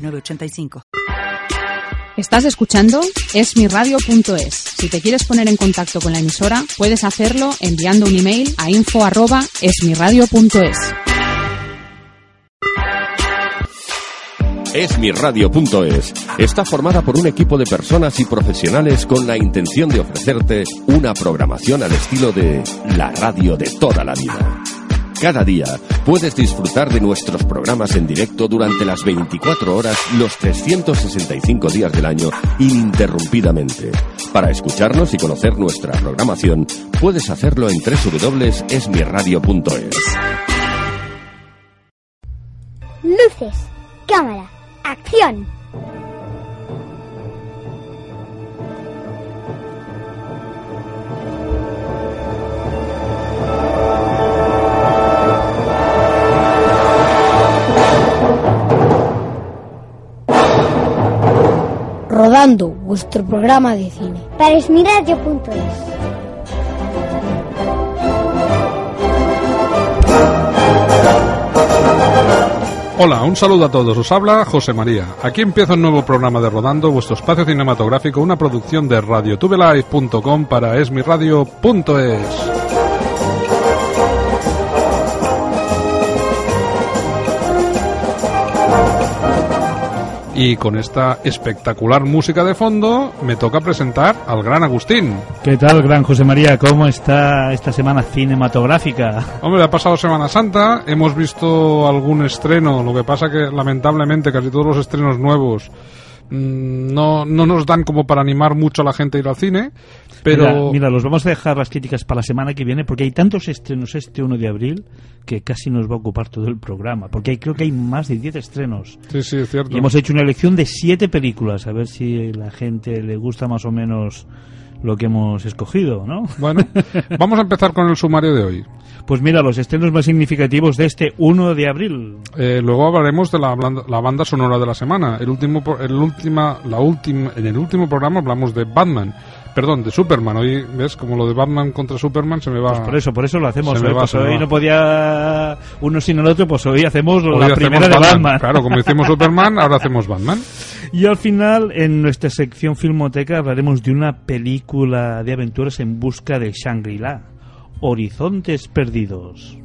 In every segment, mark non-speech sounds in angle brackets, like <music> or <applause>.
906985. Estás escuchando esmiradio.es. Si te quieres poner en contacto con la emisora, puedes hacerlo enviando un email a info@esmiradio.es. Esmiradio.es está formada por un equipo de personas y profesionales con la intención de ofrecerte una programación al estilo de la radio de toda la vida. Cada día puedes disfrutar de nuestros programas en directo durante las 24 horas, los 365 días del año, ininterrumpidamente. Para escucharnos y conocer nuestra programación, puedes hacerlo en www.esmirradio.es. Luces, cámara, acción. Rodando, vuestro programa de cine. Para esmiradio.es. Hola, un saludo a todos. Os habla José María. Aquí empieza un nuevo programa de Rodando, vuestro espacio cinematográfico, una producción de radiotubelive.com para esmiradio.es. Y con esta espectacular música de fondo, me toca presentar al gran Agustín. ¿Qué tal, gran José María? ¿Cómo está esta semana cinematográfica? Hombre, ha pasado Semana Santa, hemos visto algún estreno, lo que pasa que lamentablemente casi todos los estrenos nuevos no, no nos dan como para animar mucho a la gente a ir al cine, pero... Mira, mira, los vamos a dejar las críticas para la semana que viene porque hay tantos estrenos este 1 de abril que casi nos va a ocupar todo el programa. Porque hay, creo que hay más de 10 estrenos. Sí, sí, es cierto. Y hemos hecho una elección de 7 películas, a ver si la gente le gusta más o menos lo que hemos escogido, ¿no? Bueno, vamos a empezar con el sumario de hoy. Pues mira, los estrenos más significativos de este 1 de abril. Eh, luego hablaremos de la, la banda sonora de la semana. El último, el última, la última, en el último programa hablamos de Batman. Perdón, de Superman. Hoy, ¿ves? Como lo de Batman contra Superman se me va... Pues por eso, por eso lo hacemos. Hoy. va, Pues hoy no podía uno sin el otro, pues hoy hacemos Hoy la hacemos primera de Batman. Claro, como hicimos Superman, ahora hacemos Batman. <laughs> Y al final, en nuestra sección Filmoteca, hablaremos de una película de aventuras en busca de Shangri-La. Horizontes Perdidos.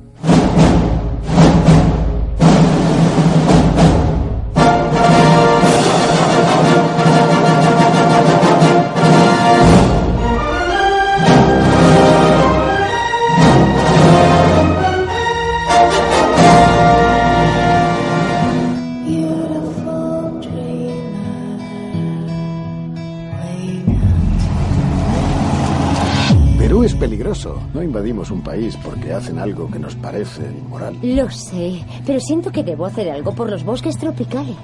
Invadimos un país porque hacen algo que nos parece inmoral. Lo sé, pero siento que debo hacer algo por los bosques tropicales.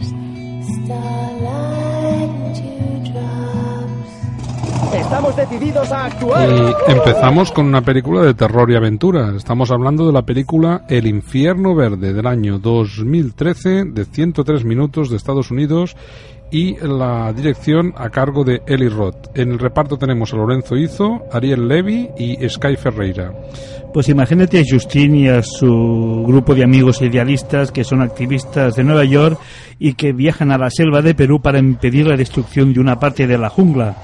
Estamos decididos a actuar. Y empezamos con una película de terror y aventura. Estamos hablando de la película El infierno verde del año 2013 de 103 minutos de Estados Unidos y la dirección a cargo de Eli Roth. En el reparto tenemos a Lorenzo Izo, Ariel Levy y Sky Ferreira. Pues imagínate a Justin y a su grupo de amigos idealistas que son activistas de Nueva York y que viajan a la selva de Perú para impedir la destrucción de una parte de la jungla.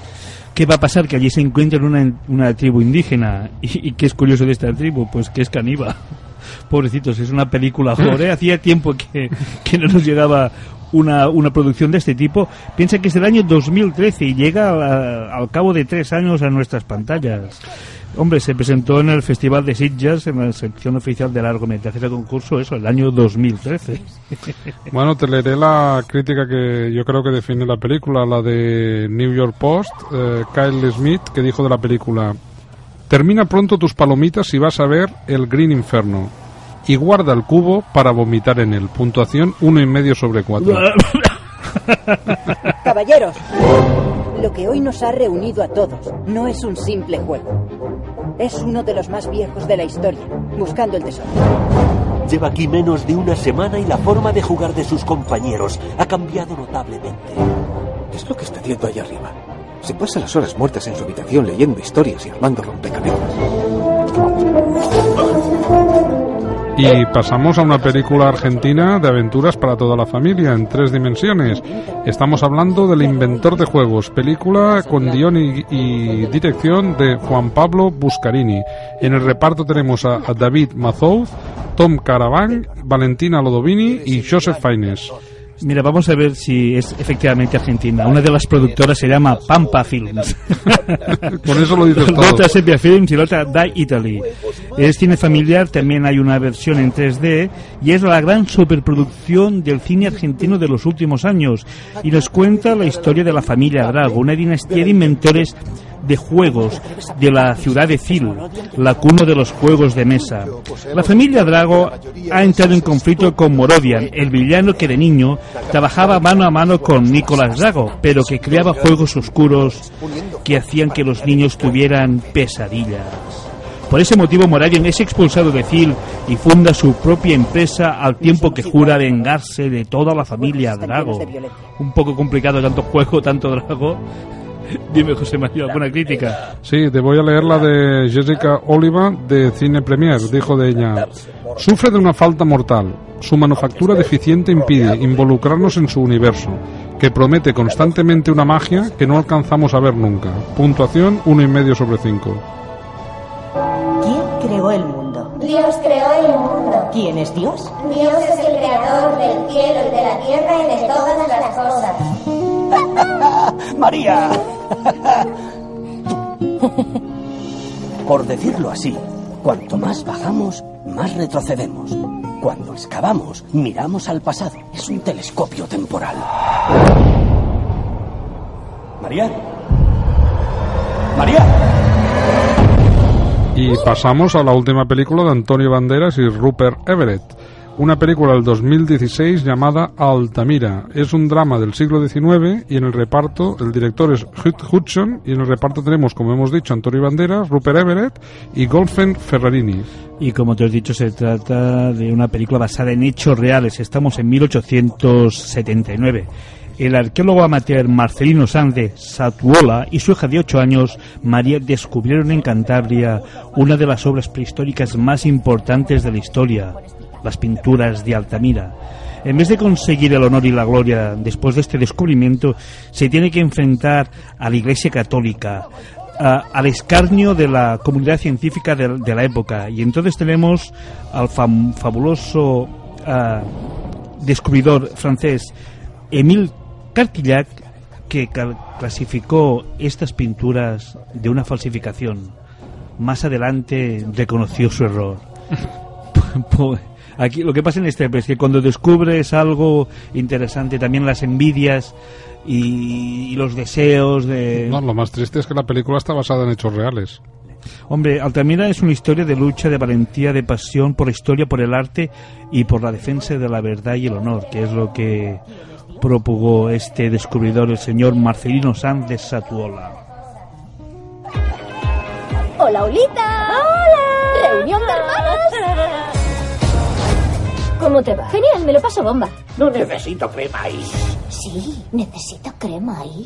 ¿Qué va a pasar? Que allí se encuentran una, una tribu indígena. <laughs> ¿Y, y qué es curioso de esta tribu? Pues que es caníbal. <laughs> Pobrecitos, es una película gore. <laughs> Hacía tiempo que, que no nos llegaba una, una producción de este tipo. Piensa que es del año 2013 y llega a- al cabo de tres años a nuestras pantallas. Hombre, se presentó en el Festival de Sitges, en la sección oficial de largometrajes de concurso, eso, el año 2013. <laughs> Bueno, te leeré la crítica que yo creo que define la película, la de New York Post, eh, Kyle Smith, que dijo de la película, termina pronto tus palomitas y vas a ver el Green Inferno. Y guarda el cubo para vomitar en él. Puntuación uno y medio sobre cuatro. <laughs> Caballeros, lo que hoy nos ha reunido a todos no es un simple juego. Es uno de los más viejos de la historia, buscando el tesoro. Lleva aquí menos de una semana y la forma de jugar de sus compañeros ha cambiado notablemente. ¿Qué es lo que está haciendo allá arriba? Se pasa las horas muertas en su habitación leyendo historias y armando rompecabezas. Y pasamos a una película argentina de aventuras para toda la familia en tres dimensiones. Estamos hablando del inventor de juegos, película con guion y, dirección de Juan Pablo Buscarini. En el reparto tenemos a, a David Mazouz, Tom Caravan, Valentina Lodovini y Joseph Faines. Mira, vamos a ver si es efectivamente argentina. Una de las productoras se llama Pampa Films. <laughs> Por eso lo dices <laughs> La todo. otra Sepia Films y la otra Die Italy. Es cine familiar, también hay una versión en 3D y es la gran superproducción del cine argentino de los últimos años y nos cuenta la historia de la familia Drago, una dinastía de inventores de juegos de la ciudad de Cil, la cuna de los juegos de mesa. La familia Drago ha entrado en conflicto con Morodian, el villano que de niño trabajaba mano a mano con Nicolás Drago, pero que creaba juegos oscuros que hacían que los niños tuvieran pesadillas. Por ese motivo, Moradian es expulsado de Cil y funda su propia empresa al tiempo que jura vengarse de toda la familia Drago. Un poco complicado tanto juego, tanto Drago. <laughs> Dime, José María, ¿alguna crítica? Sí, te voy a leer la de Jessica Oliva de Cine Premier. Dijo de ella: Sufre de una falta mortal. Su manufactura deficiente impide involucrarnos en su universo, que promete constantemente una magia que no alcanzamos a ver nunca. Puntuación uno y medio sobre 5. ¿Quién creó el mundo? Dios creó el mundo. ¿Quién es Dios? Dios es el creador del cielo y de la tierra y de todas las cosas. <laughs> María. <laughs> Por decirlo así, cuanto más bajamos, más retrocedemos. Cuando excavamos, miramos al pasado. Es un telescopio temporal. María. María. Y pasamos a la última película de Antonio Banderas y Rupert Everett. Una película del 2016 llamada Altamira. Es un drama del siglo XIX y en el reparto el director es Hugh Hudson y en el reparto tenemos, como hemos dicho, Antonio Banderas, Rupert Everett y Golfen Ferrarini. Y como te he dicho, se trata de una película basada en hechos reales. Estamos en 1879. El arqueólogo amateur Marcelino Sanz de Satuola y su hija de 8 años, María, descubrieron en Cantabria una de las obras prehistóricas más importantes de la historia, las pinturas de Altamira. En vez de conseguir el honor y la gloria después de este descubrimiento, se tiene que enfrentar a la Iglesia Católica, a- al escarnio de la comunidad científica de, de la época. Y entonces tenemos al fam- fabuloso ah, descubridor francés Émile Cartillac que clasificó estas pinturas de una falsificación. Más adelante reconoció su error. <laughs> Aquí lo que pasa en este es que cuando descubres algo interesante, también las envidias y, y los deseos de... No, lo más triste es que la película está basada en hechos reales. Hombre, Altamira es una historia de lucha, de valentía, de pasión por la historia, por el arte y por la defensa de la verdad y el honor, que es lo que propugó este descubridor, el señor Marcelino Sanz de Satuola. Hola, Olita. Hola. Reunión ¿Cómo te va? Genial, me lo paso bomba. No necesito crema ahí. Sí, necesito crema ahí.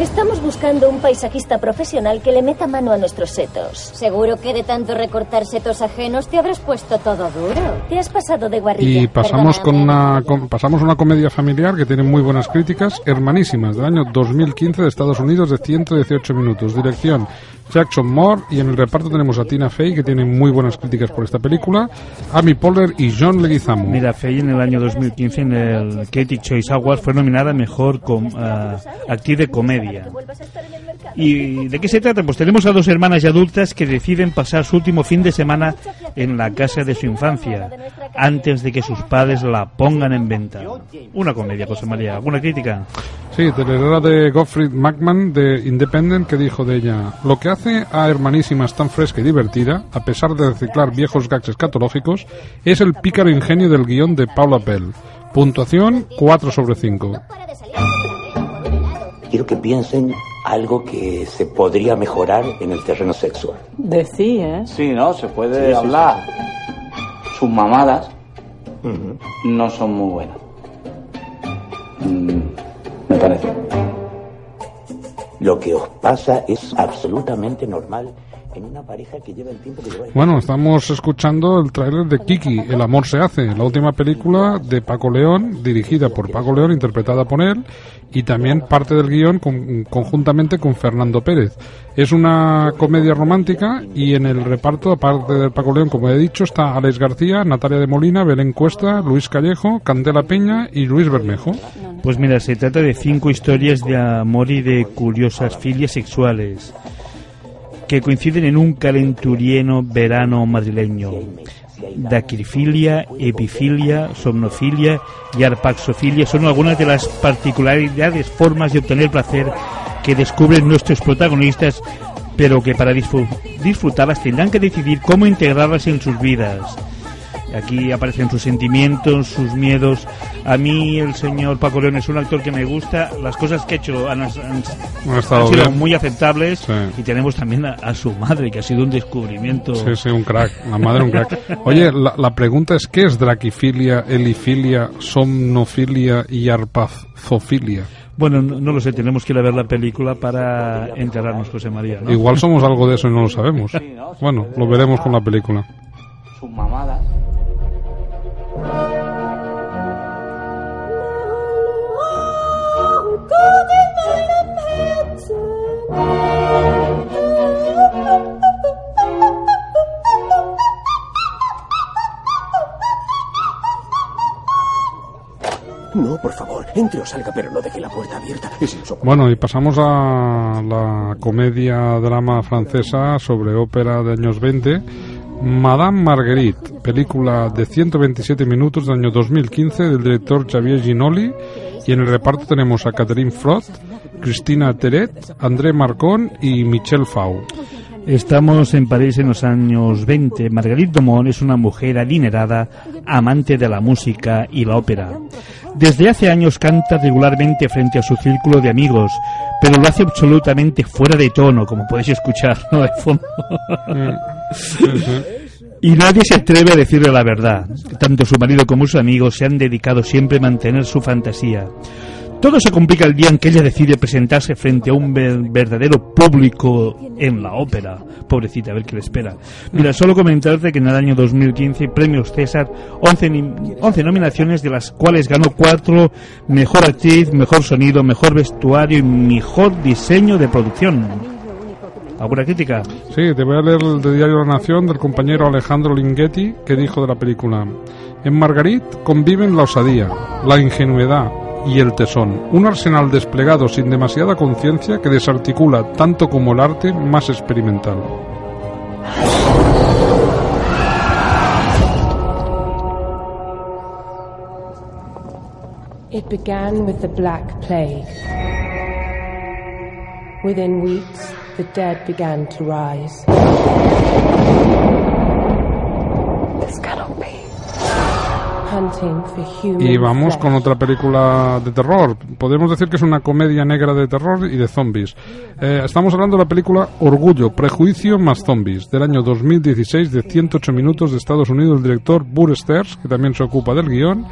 Estamos buscando un paisajista profesional que le meta mano a nuestros setos. Seguro que de tanto recortar setos ajenos te habrás puesto todo duro. Te has pasado de guarrilla. Y pasamos con una con- pasamos a una comedia familiar que tiene muy buenas críticas, Hermanísimas, del año 2015 de Estados Unidos de 118 minutos. Dirección Jackson Moore y en el reparto tenemos a Tina Fey que tiene muy buenas críticas por esta película, Amy Poehler y John Leguizamo. Mira, Fey en el año 2015 en el Critics Choice Awards fue nominada Mejor com- ah, Actriz de Comedia. ¿Y de qué se trata? Pues tenemos a dos hermanas y adultas que deciden pasar su último fin de semana en la casa de su infancia, antes de que sus padres la pongan en venta. Una comedia, José María. ¿Alguna crítica? Sí, telera de Gottfried Mackman de Independent que dijo de ella, lo que hace a Hermanísimas tan fresca y divertida, a pesar de reciclar viejos gags escatológicos, es el pícaro ingenio del guion de Paula Pell. Puntuación 4 sobre 5. Quiero que piensen algo que se podría mejorar en el terreno sexual. Decí, ¿eh? Sí, ¿no? Se puede Sí, sí, hablar. Sus mamadas no son muy buenas. Mm, me parece. Lo que os pasa es absolutamente normal en una pareja que lleva el tiempo que lleva. Bueno, estamos escuchando el tráiler de Kiki, El amor se hace, la última película de Paco León, dirigida por Paco León, interpretada por él, y también parte del guion con- conjuntamente con Fernando Pérez. Es una comedia romántica y en el reparto, aparte de Paco León, como he dicho, está Alex García, Natalia de Molina, Belén Cuesta, Luis Callejo, Candela Peña y Luis Bermejo. Pues mira, se trata de cinco historias de amor y de curiosas filias sexuales que coinciden en un calenturieno verano madrileño. Daquilifilia, epifilia, somnofilia y arpaxofilia son algunas de las particularidades, formas de obtener placer que descubren nuestros protagonistas, pero que para disfr- disfrutarlas tendrán que decidir cómo integrarlas en sus vidas. Aquí aparecen sus sentimientos, sus miedos. A mí el señor Paco León es un actor que me gusta. Las cosas que ha hecho han, han- Han estado han sido bien. muy aceptables. Sí. Y tenemos también a, a su madre, que ha sido un descubrimiento. Sí, sí, un crack. La madre un crack. Oye, la, la pregunta es, ¿qué es draquifilia, elifilia, somnofilia y arpazofilia? Bueno, no, no lo sé, tenemos que ir a ver la película para enterarnos, José María. ¿no? Igual somos algo de eso y no lo sabemos. Bueno, lo veremos con la película. Sus mamadas. Por favor, entre o salga, pero no deje la puerta abierta. Es. Bueno, y pasamos a la comedia drama francesa sobre ópera de años 20. Madame Marguerite, película de 127 minutos del año 2015 del director Xavier Ginoli. Y en el reparto tenemos a Catherine Frot, Cristina Teret, André Marcon y Michel Fau. Estamos en París en los años 20. Marguerite Dumont es una mujer adinerada, amante de la música y la ópera. Desde hace años canta regularmente frente a su círculo de amigos, pero lo hace absolutamente fuera de tono, como podéis escuchar ¿no? de fondo. Y nadie se atreve a decirle la verdad. Tanto su marido como sus amigos se han dedicado siempre a mantener su fantasía. Todo se complica el día en que ella decide presentarse frente a un ver- verdadero público en la ópera. Pobrecita, a ver qué le espera. Mira, solo comentarte que en el año 2015 premios César, 11, ni- 11 nominaciones, de las cuales ganó 4, mejor actriz, mejor sonido, mejor vestuario y mejor diseño de producción. ¿Alguna crítica? Sí, te voy a leer el de Diario La Nación del compañero Alejandro Linghetti que dijo de la película. En Marguerite conviven la osadía, la ingenuidad y el tesón, un arsenal desplegado sin demasiada conciencia que desarticula tanto como el arte más experimental. It began with the Black Plague. Within weeks, the dead began to rise. Y vamos con otra película de terror. Podemos decir que es una comedia negra de terror y de zombies. Eh, estamos hablando de la película Orgullo, Prejuicio más Zombies, del año 2016, de 108 minutos de Estados Unidos, el director Burr Sters, que también se ocupa del guion.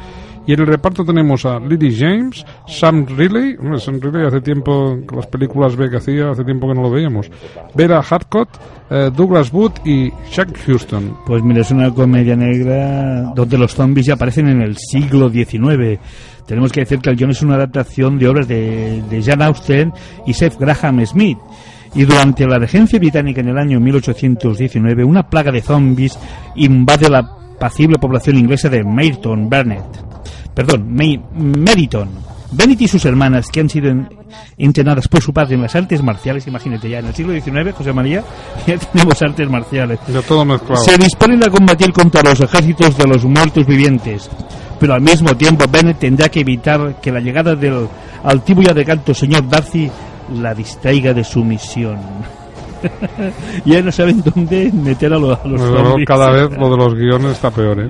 Y en el reparto tenemos a Lily James, Sam Riley, Sam Riley hace tiempo, con las películas B que hacía, hace tiempo que no lo veíamos, Vera Harcourt, eh, Douglas Wood y Jack Houston. Pues mira, es una comedia negra donde los zombies ya aparecen en el siglo XIX. Tenemos que decir que el guion es una adaptación de obras de, de Jan Austen y Seth Graham Smith. Y durante la regencia británica en el año 1819, una plaga de zombies invade la apacible población inglesa de Mayton Burnett. Perdón, May- Meriton. Bennett y sus hermanas, que han sido en- entrenadas por su padre en las artes marciales, imagínate ya, en el siglo XIX, José María, <laughs> ya tenemos artes marciales. Ya todo mezclado. Se disponen a combatir contra los ejércitos de los muertos vivientes, pero al mismo tiempo Bennett tendrá que evitar que la llegada del altivo y adecanto señor Darcy la distraiga de su misión. <laughs> ya no saben dónde meter a, lo- a los zombies. cada vez lo de los <laughs> guiones está peor, ¿eh?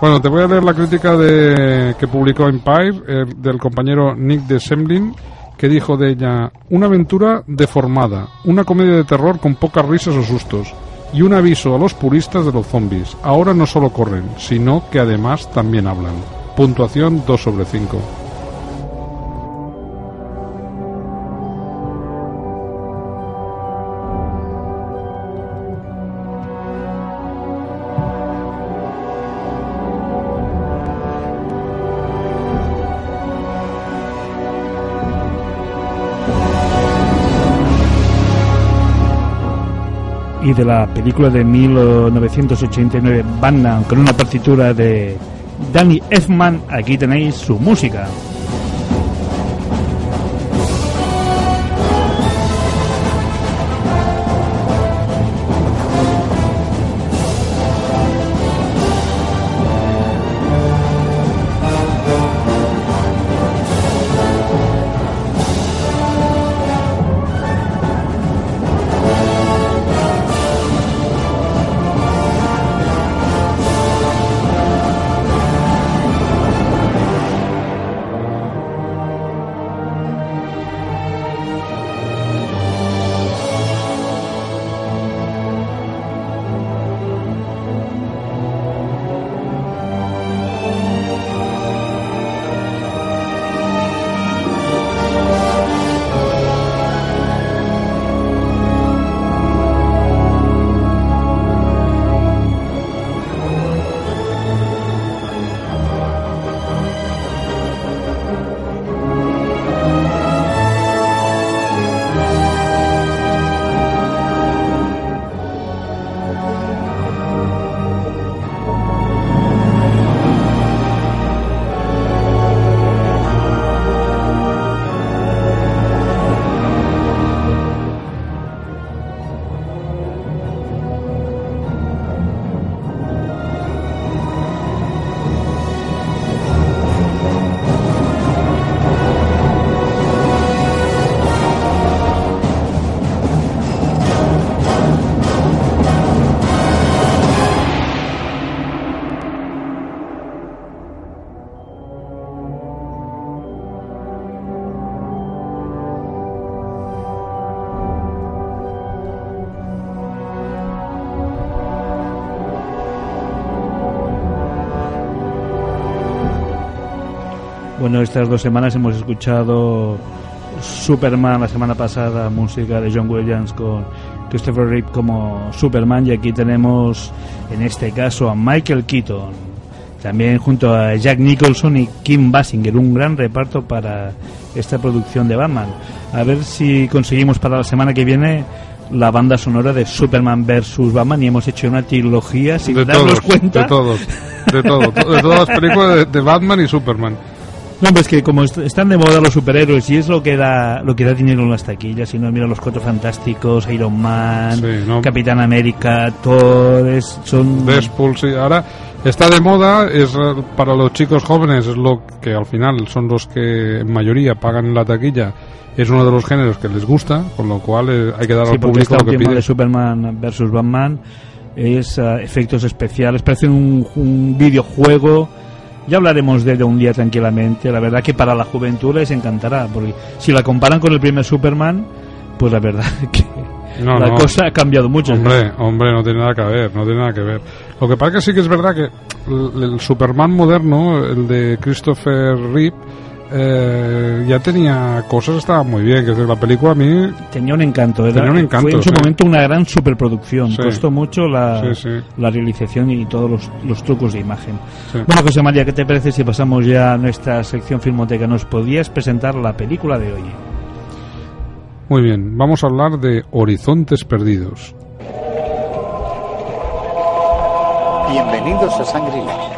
Bueno, te voy a leer la crítica de, que publicó Empire eh, del compañero Nick de Semlin, que dijo de ella, una aventura deformada, una comedia de terror con pocas risas o sustos, y un aviso a los puristas de los zombies. Ahora no solo corren, sino que además también hablan. Puntuación 2 sobre 5. Y de la película de 1989 Batman con una partitura de Danny Elfman, aquí tenéis su música. Bueno, estas dos semanas hemos escuchado Superman la semana pasada, música de John Williams con Christopher Reeve como Superman y aquí tenemos en este caso a Michael Keaton, también junto a Jack Nicholson y Kim Basinger, un gran reparto para esta producción de Batman. A ver si conseguimos para la semana que viene la banda sonora de Superman vs Batman y hemos hecho una trilogía sin de darnos todos, cuenta. De todos, de todo, de todas las películas de, de Batman y Superman. No, pues que como est- están de moda los superhéroes y es lo que da lo que da dinero en las taquillas, si no mira los Cuatro Fantásticos, Iron Man, Capitán América, Thor, es- son Deadpool, sí. Ahora está de moda, es para los chicos jóvenes, es lo que al final son los que en mayoría pagan en la taquilla. Es uno de los géneros que les gusta, con lo cual eh, hay que dar Sí, al público lo que pide. de Superman versus Batman es ah, efectos especiales, parece un, un videojuego. Ya hablaremos de ello un día tranquilamente. La verdad que para la juventud les encantará, porque si la comparan con el primer Superman, pues la verdad <laughs> que No, la no. cosa ha cambiado mucho. Hombre, hombre, no tiene nada que ver, no tiene nada que ver. Lo que pasa que sí que es verdad que el, el Superman moderno, el de Christopher Reeve, eh, ya tenía cosas, estaba muy bien, que la película a mí... Tenía un encanto, era- Tenía un encanto, fue en su sí. momento una gran superproducción. Sí. Costó mucho la, Sí, sí. la realización y todos los, los trucos de imagen. Sí. Bueno, José María, ¿qué te parece si pasamos ya a nuestra sección filmoteca? ¿Nos podías presentar la película de hoy? Muy bien, vamos a hablar de Horizontes Perdidos. Bienvenidos a Shangri-La.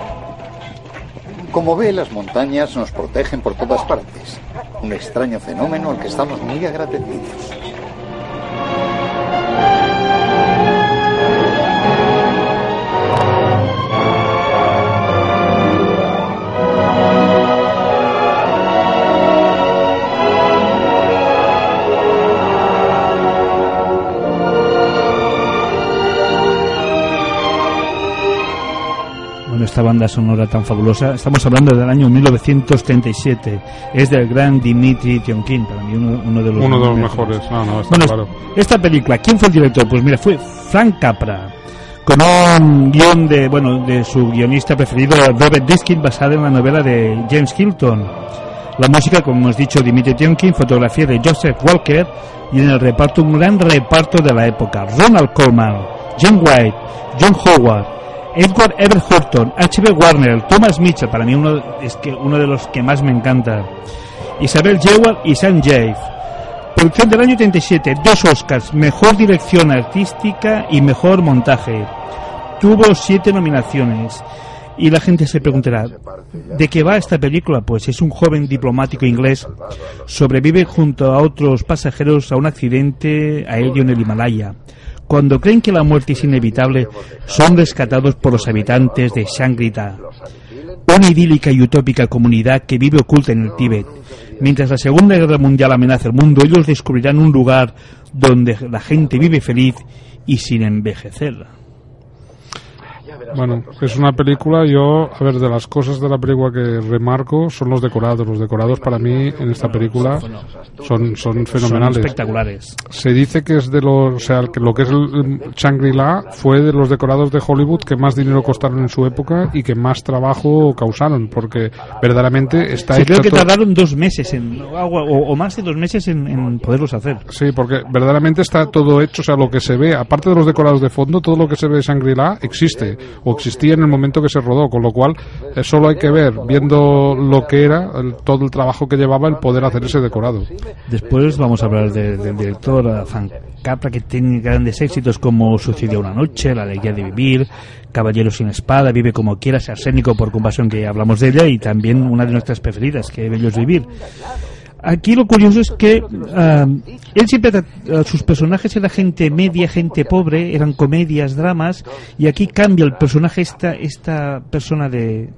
Como ve, las montañas nos protegen por todas partes. Un extraño fenómeno al que estamos muy agradecidos. Esta banda sonora tan fabulosa. Estamos hablando del año 1937. Es del gran Dimitri Tionkin, para mí uno, uno de los, Uno de los mejores. No, no, está Bueno, claro. esta película, ¿quién fue el director? Pues mira, fue Frank Capra, con un guion de, bueno, de su guionista preferido, Robert Diskin, basada en la novela de James Hilton. La música, como hemos dicho, Dimitri Tionkin, fotografía de Joseph Walker y en el reparto un gran reparto de la época. Ronald Colman, John White, John Howard, Edward Everett Horton, H.B. Warner, Thomas Mitchell, para mí uno, es que uno de los que más me encanta, Isabel Jewell y Sam Jave. Producción del año 37, dos Oscars, mejor dirección artística y mejor montaje. Tuvo siete nominaciones. Y la gente se preguntará, ¿de qué va esta película? Pues es un joven diplomático inglés, sobrevive junto a otros pasajeros a un accidente aéreo en el Himalaya. Cuando creen que la muerte es inevitable, son rescatados por los habitantes de Shangri-La, una idílica y utópica comunidad que vive oculta en el Tíbet. Mientras la Segunda Guerra Mundial amenaza el mundo, ellos descubrirán un lugar donde la gente vive feliz y sin envejecer. Bueno, es una película, yo, a ver, de las cosas de la película que remarco son los decorados. Los decorados para mí en esta película son, son fenomenales. Son espectaculares. Se dice que es de los, o sea, que lo que es el Shangri-La fue de los decorados de Hollywood que más dinero costaron en su época y que más trabajo causaron, porque verdaderamente está Sí, hecho creo que todo- tardaron dos meses en, o, o- o más de dos meses en, en poderlos hacer. Sí, porque verdaderamente está todo hecho, o sea, lo que se ve, aparte de los decorados de fondo, todo lo que se ve de Shangri-La existe, o existía en el momento que se rodó, con lo cual eh, solo hay que ver, viendo lo que era, el- todo el trabajo que llevaba el poder hacer ese decorado. Después vamos a hablar de- del director eh, Frank Capra, que tiene grandes éxitos como Sucedió una noche, La alegría de vivir, Caballero sin espada, Vive como quieras, Arsénico por compasión, que hablamos de ella, y también una de nuestras preferidas, que Bello es vivir. Aquí lo curioso es que ah, él siempre ah, sus personajes eran gente media, gente pobre, eran comedias, dramas, y aquí cambia el personaje esta esta persona de,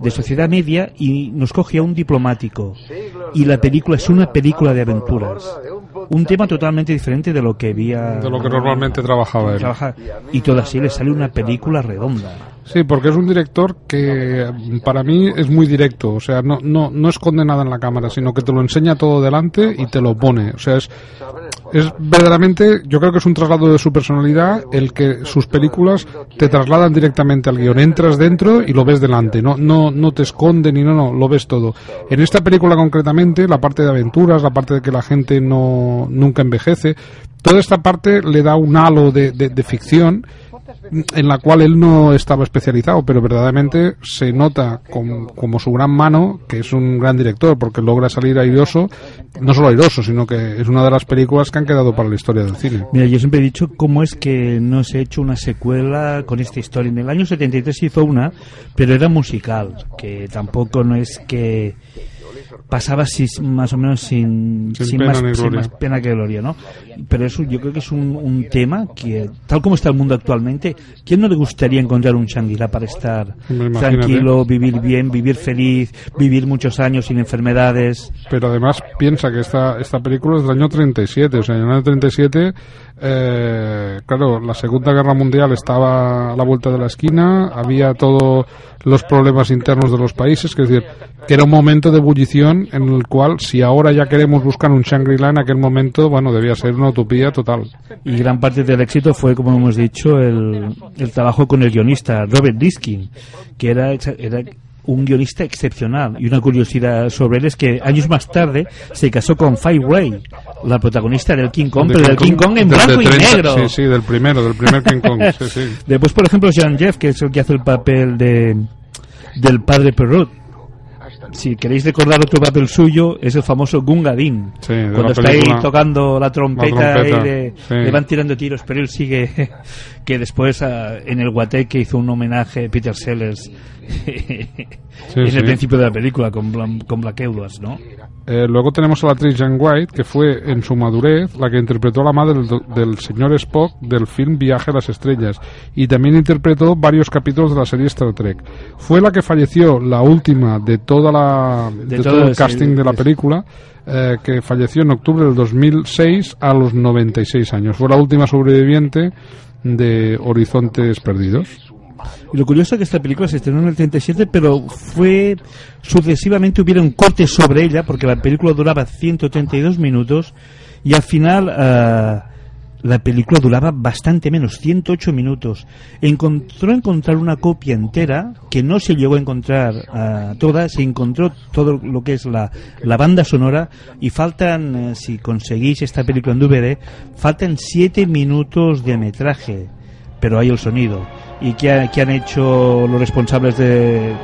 de sociedad media y nos coge a un diplomático. Y la película es una película de aventuras. Un tema totalmente diferente de lo que había De lo que normalmente trabajaba él. y todo así le sale una película redonda. Sí, porque es un director que para mí es muy directo, o sea, no, no, no esconde nada en la cámara, sino que te lo enseña todo delante y te lo pone. O sea, es, es verdaderamente, yo creo que es un traslado de su personalidad el que sus películas te trasladan directamente al guion. Entras dentro y lo ves delante, no, no, no te esconde ni no, no, lo ves todo. En esta película concretamente, la parte de aventuras, la parte de que la gente nunca envejece, toda esta parte le da un halo de, ficción en la cual él no estaba especializado, pero verdaderamente se nota com- como su gran mano que es un gran director, porque logra salir airoso, no solo airoso, sino que es una de las películas que han quedado para la historia del cine. Mira, yo siempre he dicho cómo es que no se ha hecho una secuela con esta historia. En el año 73 se hizo una, pero era musical, que tampoco no es que pasaba más o menos sin, Sin sin pena más, sin más pena que gloria, ¿no? Pero eso yo creo que es un, un tema que, tal como está el mundo actualmente, ¿quién no le gustaría encontrar un Shangri-La para estar tranquilo, vivir bien, vivir feliz, vivir muchos años sin enfermedades? Pero además piensa que esta, esta película es del año 37, o sea, en el año 37, eh, claro, la Segunda Guerra Mundial estaba a la vuelta de la esquina, había todos los problemas internos de los países, que es decir, que era un momento de ebullición en el cual, si ahora ya queremos buscar un Shangri-La, en aquel momento, bueno, debía ser una utopía total. Y gran parte del éxito fue, como hemos dicho, el, el trabajo con el guionista Robert Diskin, que era, era un guionista excepcional. Y una curiosidad sobre él es que años más tarde se casó con Fay Ray, la protagonista del King Kong, De pero del King Kong en de blanco y 30, negro. Sí, sí, del primero, del primer King Kong, sí, sí. <laughs> Después, por ejemplo, Jean Jeff, que es el que hace el papel de del padre Perrault. Si queréis recordar otro papel suyo, es el famoso Gunga Din. Sí, Cuando está ahí tocando la trompeta, trompeta, y le, sí. le van tirando tiros, pero él sigue. <laughs> que después ah, en el Guateque hizo un homenaje a Peter Sellers <laughs> en el principio de la película con, Blan- con Black Edwards, ¿no? Eh, luego tenemos a la actriz Jan White, que fue en su madurez la que interpretó a la madre del, del señor Spock del film Viaje a las Estrellas y también interpretó varios capítulos de la serie Star Trek. Fue la que falleció, la última de toda la de, De todo todo el el- casting de la película, eh, que falleció en octubre del 2006 a los 96 años. Fue la última sobreviviente de Horizontes Perdidos. Y lo curioso es que esta película se estrenó en el 37, pero fue sucesivamente hubieron cortes sobre ella, porque la película duraba 132 minutos y al final eh, la película duraba bastante menos, 108 minutos. Encontró encontrar una copia entera, que no se llegó a encontrar eh, toda, se encontró todo lo que es la, la banda sonora y faltan, eh, si conseguís esta película en DVD, faltan 7 minutos de metraje, pero hay el sonido. ¿Y qué, ha- qué han hecho los responsables de,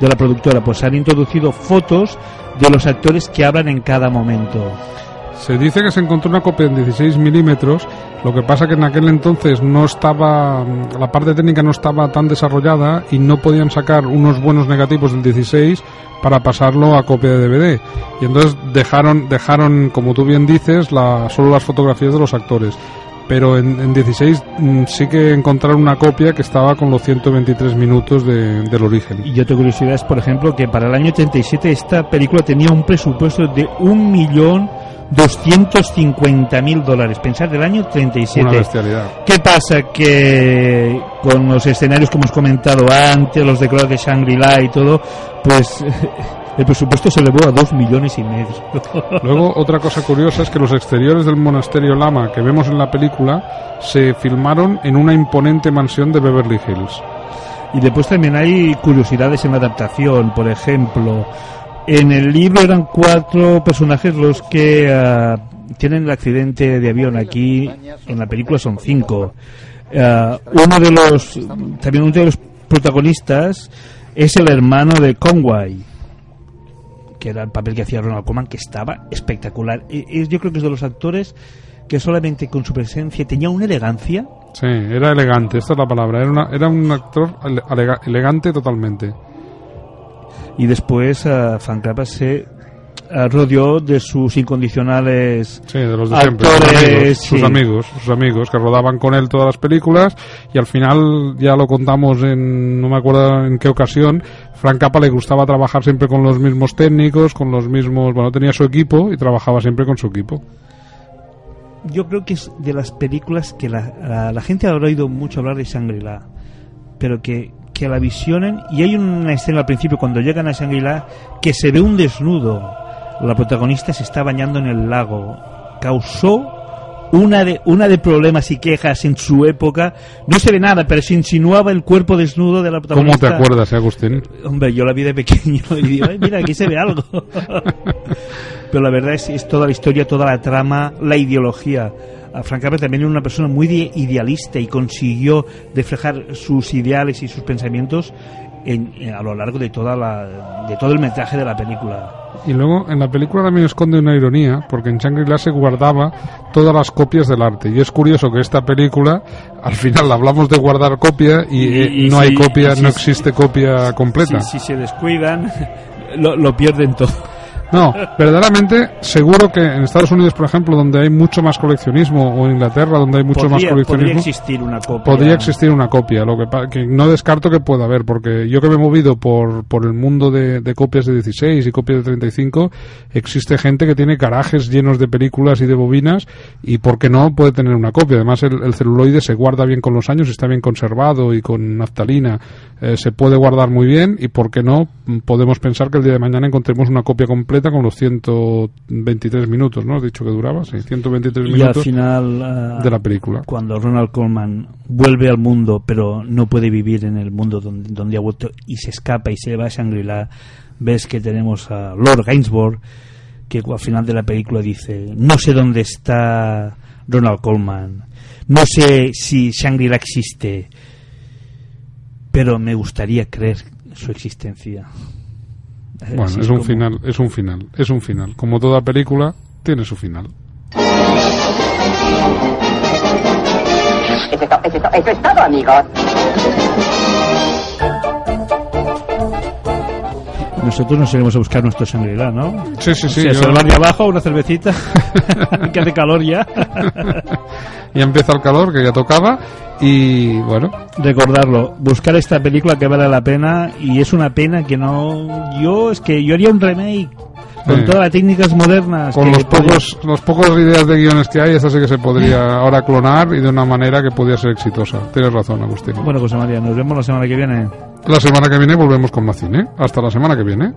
de la productora? Pues han introducido fotos de los actores que hablan en cada momento. Se dice que se encontró una copia en 16 milímetros, lo que pasa que en aquel entonces no estaba, la parte técnica no estaba tan desarrollada y no podían sacar unos buenos negativos del 16 para pasarlo a copia de DVD. Y entonces dejaron, dejaron como tú bien dices, la, solo las fotografías de los actores. Pero en, en 16 mm, sí que encontraron una copia que estaba con los 123 minutos de- del origen. Y otra curiosidad es, por ejemplo, que para el año 37 esta película tenía un presupuesto de un millón doscientos cincuenta mil dólares. Pensar del año 37. Una bestialidad. ¿Qué pasa? Que con los escenarios que hemos comentado antes, los decorados de Shangri-La y todo, pues <laughs> el presupuesto se elevó a dos millones y medio. <laughs> Luego, otra cosa curiosa es que los exteriores del monasterio Lama que vemos en la película se filmaron en una imponente mansión de Beverly Hills. Y después también hay curiosidades en la adaptación, por ejemplo, en el libro eran cuatro personajes los que ah, tienen el accidente de avión. Aquí en la película son cinco. Ah, uno de los también uno de los protagonistas es el hermano de Conway que era el papel que hacía Ronald Koeman que estaba espectacular Y- y yo creo que es de los actores que solamente con su presencia tenía una elegancia Sí, era elegante, esta es la palabra. Era, una- era un actor ele- elega- elegante totalmente. y después uh, Frank se rodeó de sus incondicionales Sí, de los de siempre. Sus actores amigos, sus sí. amigos, sus amigos que rodaban con él todas las películas y al final ya lo contamos en, no me acuerdo en qué ocasión, Frank Capra le gustaba trabajar siempre con los mismos técnicos, con los mismos, bueno, tenía su equipo y trabajaba siempre con su equipo. yo creo que es de las películas que la, la- la gente ha oído mucho hablar de Shangri-La, pero que, que la visionen. Y hay una escena al principio cuando llegan a Shangri-La que se ve un desnudo. La protagonista se está bañando en el lago. Causó una de, una de problemas y quejas en su época. No se ve nada, pero se insinuaba el cuerpo desnudo de la ¿Cómo protagonista. te acuerdas, eh, Agustín? Hombre, yo la vi de pequeño y digo, "Ay, mira, aquí se ve algo. <laughs> Pero la verdad es, es toda la historia, toda la trama, la ideología. A Frank Capra también era una persona muy de- idealista y consiguió reflejar sus ideales y sus pensamientos en- en- a lo largo de toda la, de todo el metraje de la película. Y luego en la película también esconde una ironía, porque en Shangri-La se guardaba todas las copias del arte. Y es curioso que esta película, al final hablamos de guardar copia y, Y- eh, y no hay copia, si- no existe copia completa. Si, si se descuidan, <laughs> lo, lo pierden todo. No, verdaderamente seguro que en Estados Unidos, por ejemplo, donde hay mucho más coleccionismo, o en Inglaterra, donde hay mucho más coleccionismo, podría existir una copia. podría existir una copia. Lo que, no descarto que pueda haber, porque yo que me he movido por, por el mundo de, de copias de 16 y copias de 35, existe gente que tiene garajes llenos de películas y de bobinas, y por qué no puede tener una copia. Además, el, el celuloide se guarda bien con los años, está bien conservado y con naftalina eh, se puede guardar muy bien, y por qué no mm, podemos pensar que el día de mañana encontremos una copia completa con los 123 minutos, ¿no? Has dicho que duraba, sí, 123 Y al minutos final, ah, de la película. cuando Ronald Coleman vuelve al mundo, pero no puede vivir en el mundo donde, donde ha vuelto y se escapa y se va a Shangri-La, ves que tenemos a Lord Gainsbourg, que al final de la película dice: No sé dónde está Ronald Coleman, no sé si Shangri-La existe, pero me gustaría creer su existencia. Bueno, Así es un como- final, es un final, es un final. Como toda película, tiene su final. Eso es, eso es todo, amigos. Nosotros nos iremos a buscar nuestro Shangri-La, ¿no? Sí, sí, sí, O sea, yo- de abajo, una cervecita, <laughs> que hace calor ya. <laughs> Ya empieza el calor, que ya tocaba, y bueno, Recordarlo, buscar esta película que vale la pena y es una pena que no... Yo es que yo haría un remake Con Eh. todas las técnicas modernas. Con los pocos, los pocos ideas de guiones que hay, esa sí que se podría <laughs> ahora clonar y de una manera que podría ser exitosa. Tienes razón, Agustín. Bueno, José María, nos vemos la semana que viene. La semana que viene volvemos con más cine. Hasta la semana que viene.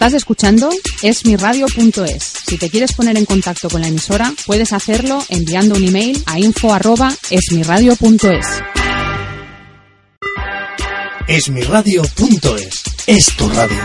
Estás escuchando esmiradio.es. Si te quieres poner en contacto con la emisora, puedes hacerlo enviando un email a info@esmiradio.es. Esmiradio.es es tu radio.